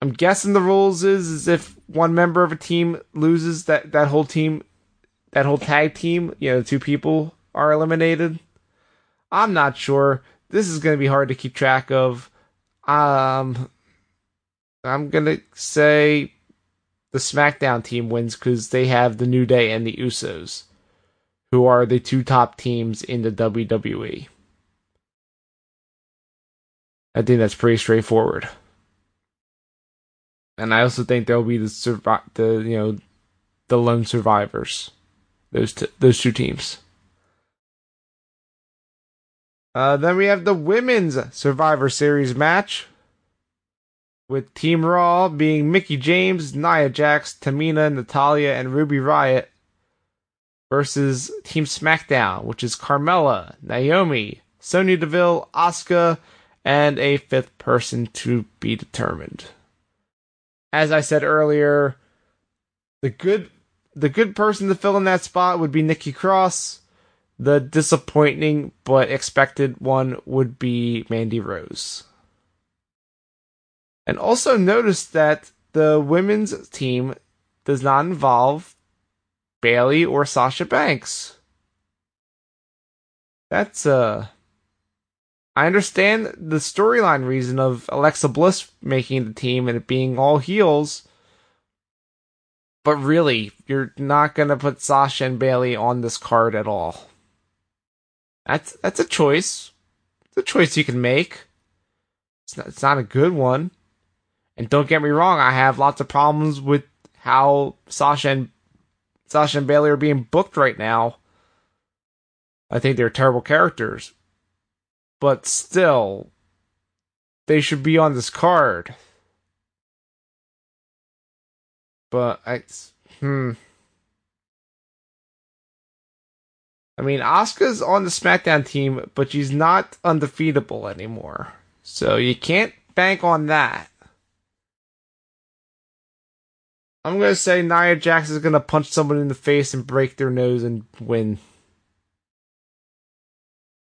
I'm guessing the rules is is if one member of a team loses that that whole team that whole tag team, you know, two people are eliminated. I'm not sure. This is going to be hard to keep track of. Um I'm going to say the SmackDown team wins cuz they have the New Day and the Usos who are the two top teams in the WWE. I think that's pretty straightforward. And I also think there'll be the survi- the you know the lone survivors, those t- those two teams. Uh, then we have the women's Survivor Series match with Team Raw being Mickie James, Nia Jax, Tamina, Natalya, and Ruby Riott versus Team SmackDown, which is Carmella, Naomi, Sonya Deville, Asuka, and a fifth person to be determined. As I said earlier, the good the good person to fill in that spot would be Nikki Cross. The disappointing but expected one would be Mandy Rose. And also notice that the women's team does not involve Bayley or Sasha Banks. That's uh I understand the storyline reason of Alexa Bliss making the team and it being all heels. But really, you're not gonna put Sasha and Bayley on this card at all. That's that's a choice. It's a choice you can make. It's not, it's not a good one. And don't get me wrong, I have lots of problems with how Sasha and Sasha and Bayley are being booked right now. I think they're terrible characters. But still, they should be on this card. But I hmm I mean, Asuka's on the SmackDown team, but she's not undefeatable anymore. So you can't bank on that. I'm gonna say Nia Jax is gonna punch someone in the face and break their nose and win.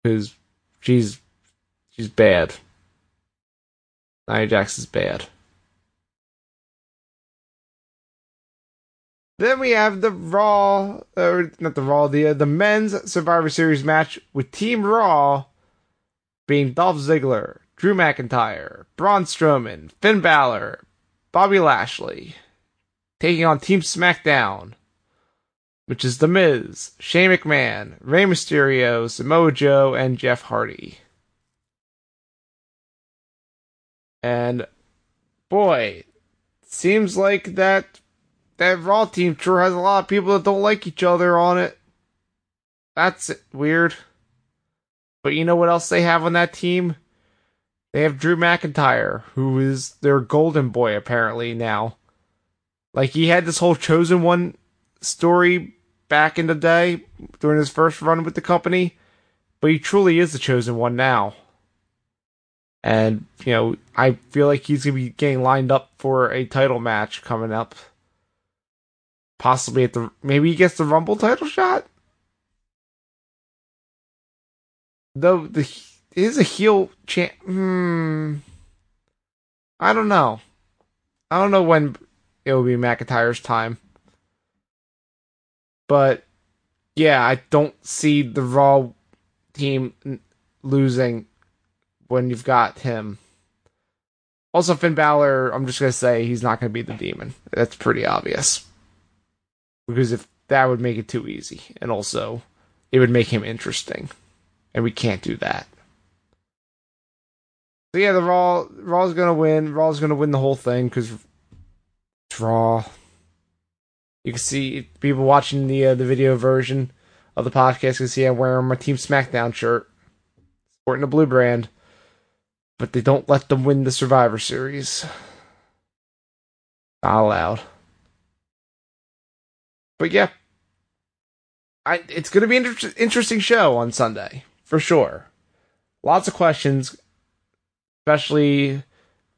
Because she's she's bad. Nia Jax is bad. Then we have the Raw, or not the Raw, the uh, the men's Survivor Series match with Team Raw being Dolph Ziggler, Drew McIntyre, Braun Strowman, Finn Balor, Bobby Lashley, taking on Team SmackDown, which is The Miz, Shane McMahon, Rey Mysterio, Samoa Joe, and Jeff Hardy. And boy, seems like that that Raw team sure has a lot of people that don't like each other on it. That's weird. But you know what else they have on that team? They have Drew McIntyre, who is their golden boy apparently now. Like he had this whole chosen one story back in the day during his first run with the company, but he truly is the chosen one now. And, you know, I feel like he's to be getting lined up for a title match coming up possibly at the maybe he gets the Rumble title shot. Though the is a heel champ. Hmm. I don't know. I don't know when it will be McIntyre's time. But yeah, I don't see the Raw team losing when you've got him. Also, Finn Balor, I'm just gonna say he's not gonna be the demon. That's pretty obvious because if that would make it too easy, and also it would make him interesting, and we can't do that. So yeah, the Raw Raw's gonna win. Raw's gonna win the whole thing because it's Raw. You can see people watching the uh, the video version of the podcast can see I'm wearing my Team SmackDown shirt, sporting the blue brand, but they don't let them win the Survivor Series. Not allowed. But yeah, I it's going to be an inter- interesting show on Sunday for sure. Lots of questions, especially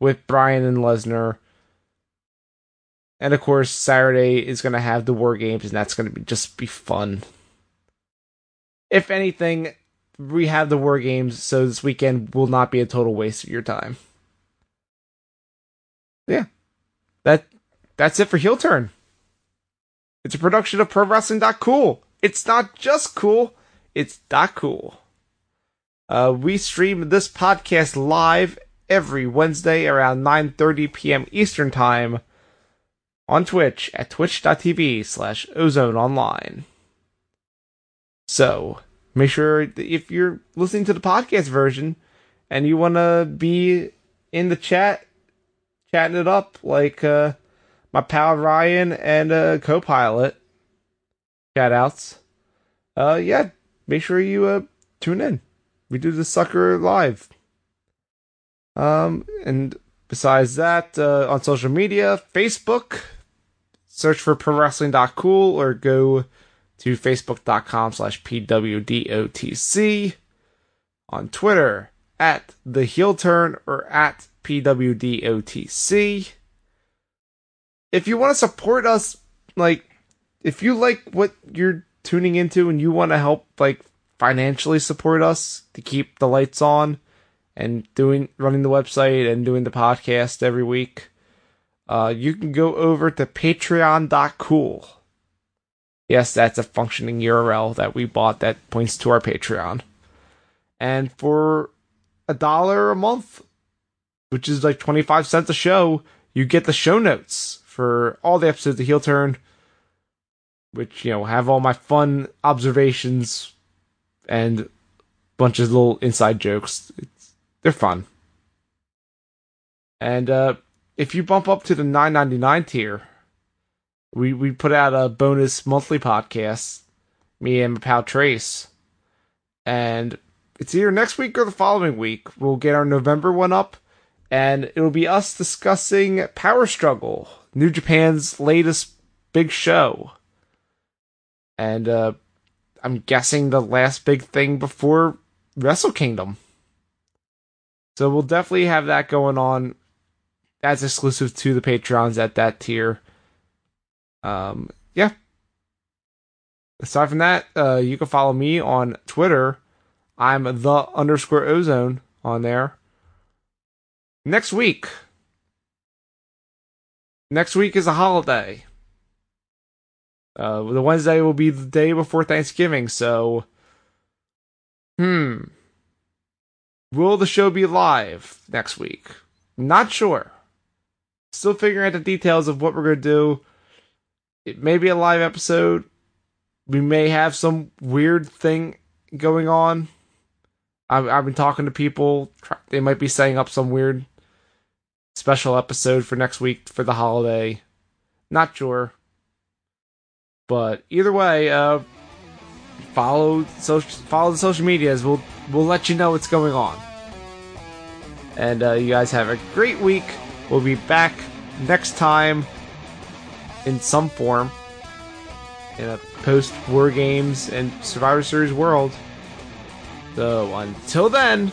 with Bryan and Lesnar. And of course, Saturday is going to have the War Games, and that's going to be just be fun. If anything, we have the War Games, so this weekend will not be a total waste of your time. Yeah, that that's it for heel turn. It's a production of Pro Wrestling Cool. It's not just cool, it's dot cool. Uh, we stream this podcast live every Wednesday around 9.30 p.m. Eastern Time on Twitch at twitch.tv slash ozone online. So, make sure if you're listening to the podcast version and you want to be in the chat, chatting it up like uh, my pal Ryan and uh, co-pilot. Shout outs. Uh, yeah, make sure you uh, tune in. We do the sucker live. Um, and besides that, uh, on social media, Facebook, search for pro wrestling.cool or go to facebook.com slash pwdotc. On Twitter, at the heel turn or at pwdotc if you want to support us, like, if you like what you're tuning into and you want to help, like, financially support us to keep the lights on and doing running the website and doing the podcast every week, uh, you can go over to patreon.cool. Yes, that's a functioning URL that we bought that points to our Patreon. And for a dollar a month, which is like 25 cents a show, you get the show notes for all the episodes of Heel Turn, which, you know, have all my fun observations and bunch of little inside jokes. It's, they're fun. And uh, if you bump up to the 9.99 tier, we we put out a bonus monthly podcast, me and my pal Trace, and it's either next week or the following week. We'll get our November one up, and it'll be us discussing Power Struggle, New Japan's latest big show, and uh, I'm guessing the last big thing before Wrestle Kingdom. So we'll definitely have that going on. That's exclusive to the Patreons at that tier. Um, yeah. Aside from that, uh, you can follow me on Twitter. I'm the underscore ozone on there. Next week. Next week is a holiday. Uh, the Wednesday will be the day before Thanksgiving, so. Hmm. Will the show be live next week? Not sure. Still figuring out the details of what we're going to do. It may be a live episode. We may have some weird thing going on. I've, I've been talking to people. They might be setting up some weird special episode for next week for the holiday. Not sure. But either way, uh, follow social follow the social medias. We'll we'll let you know what's going on. And uh, you guys have a great week. We'll be back next time in some form in a post War Games and Survivor Series world. So until then.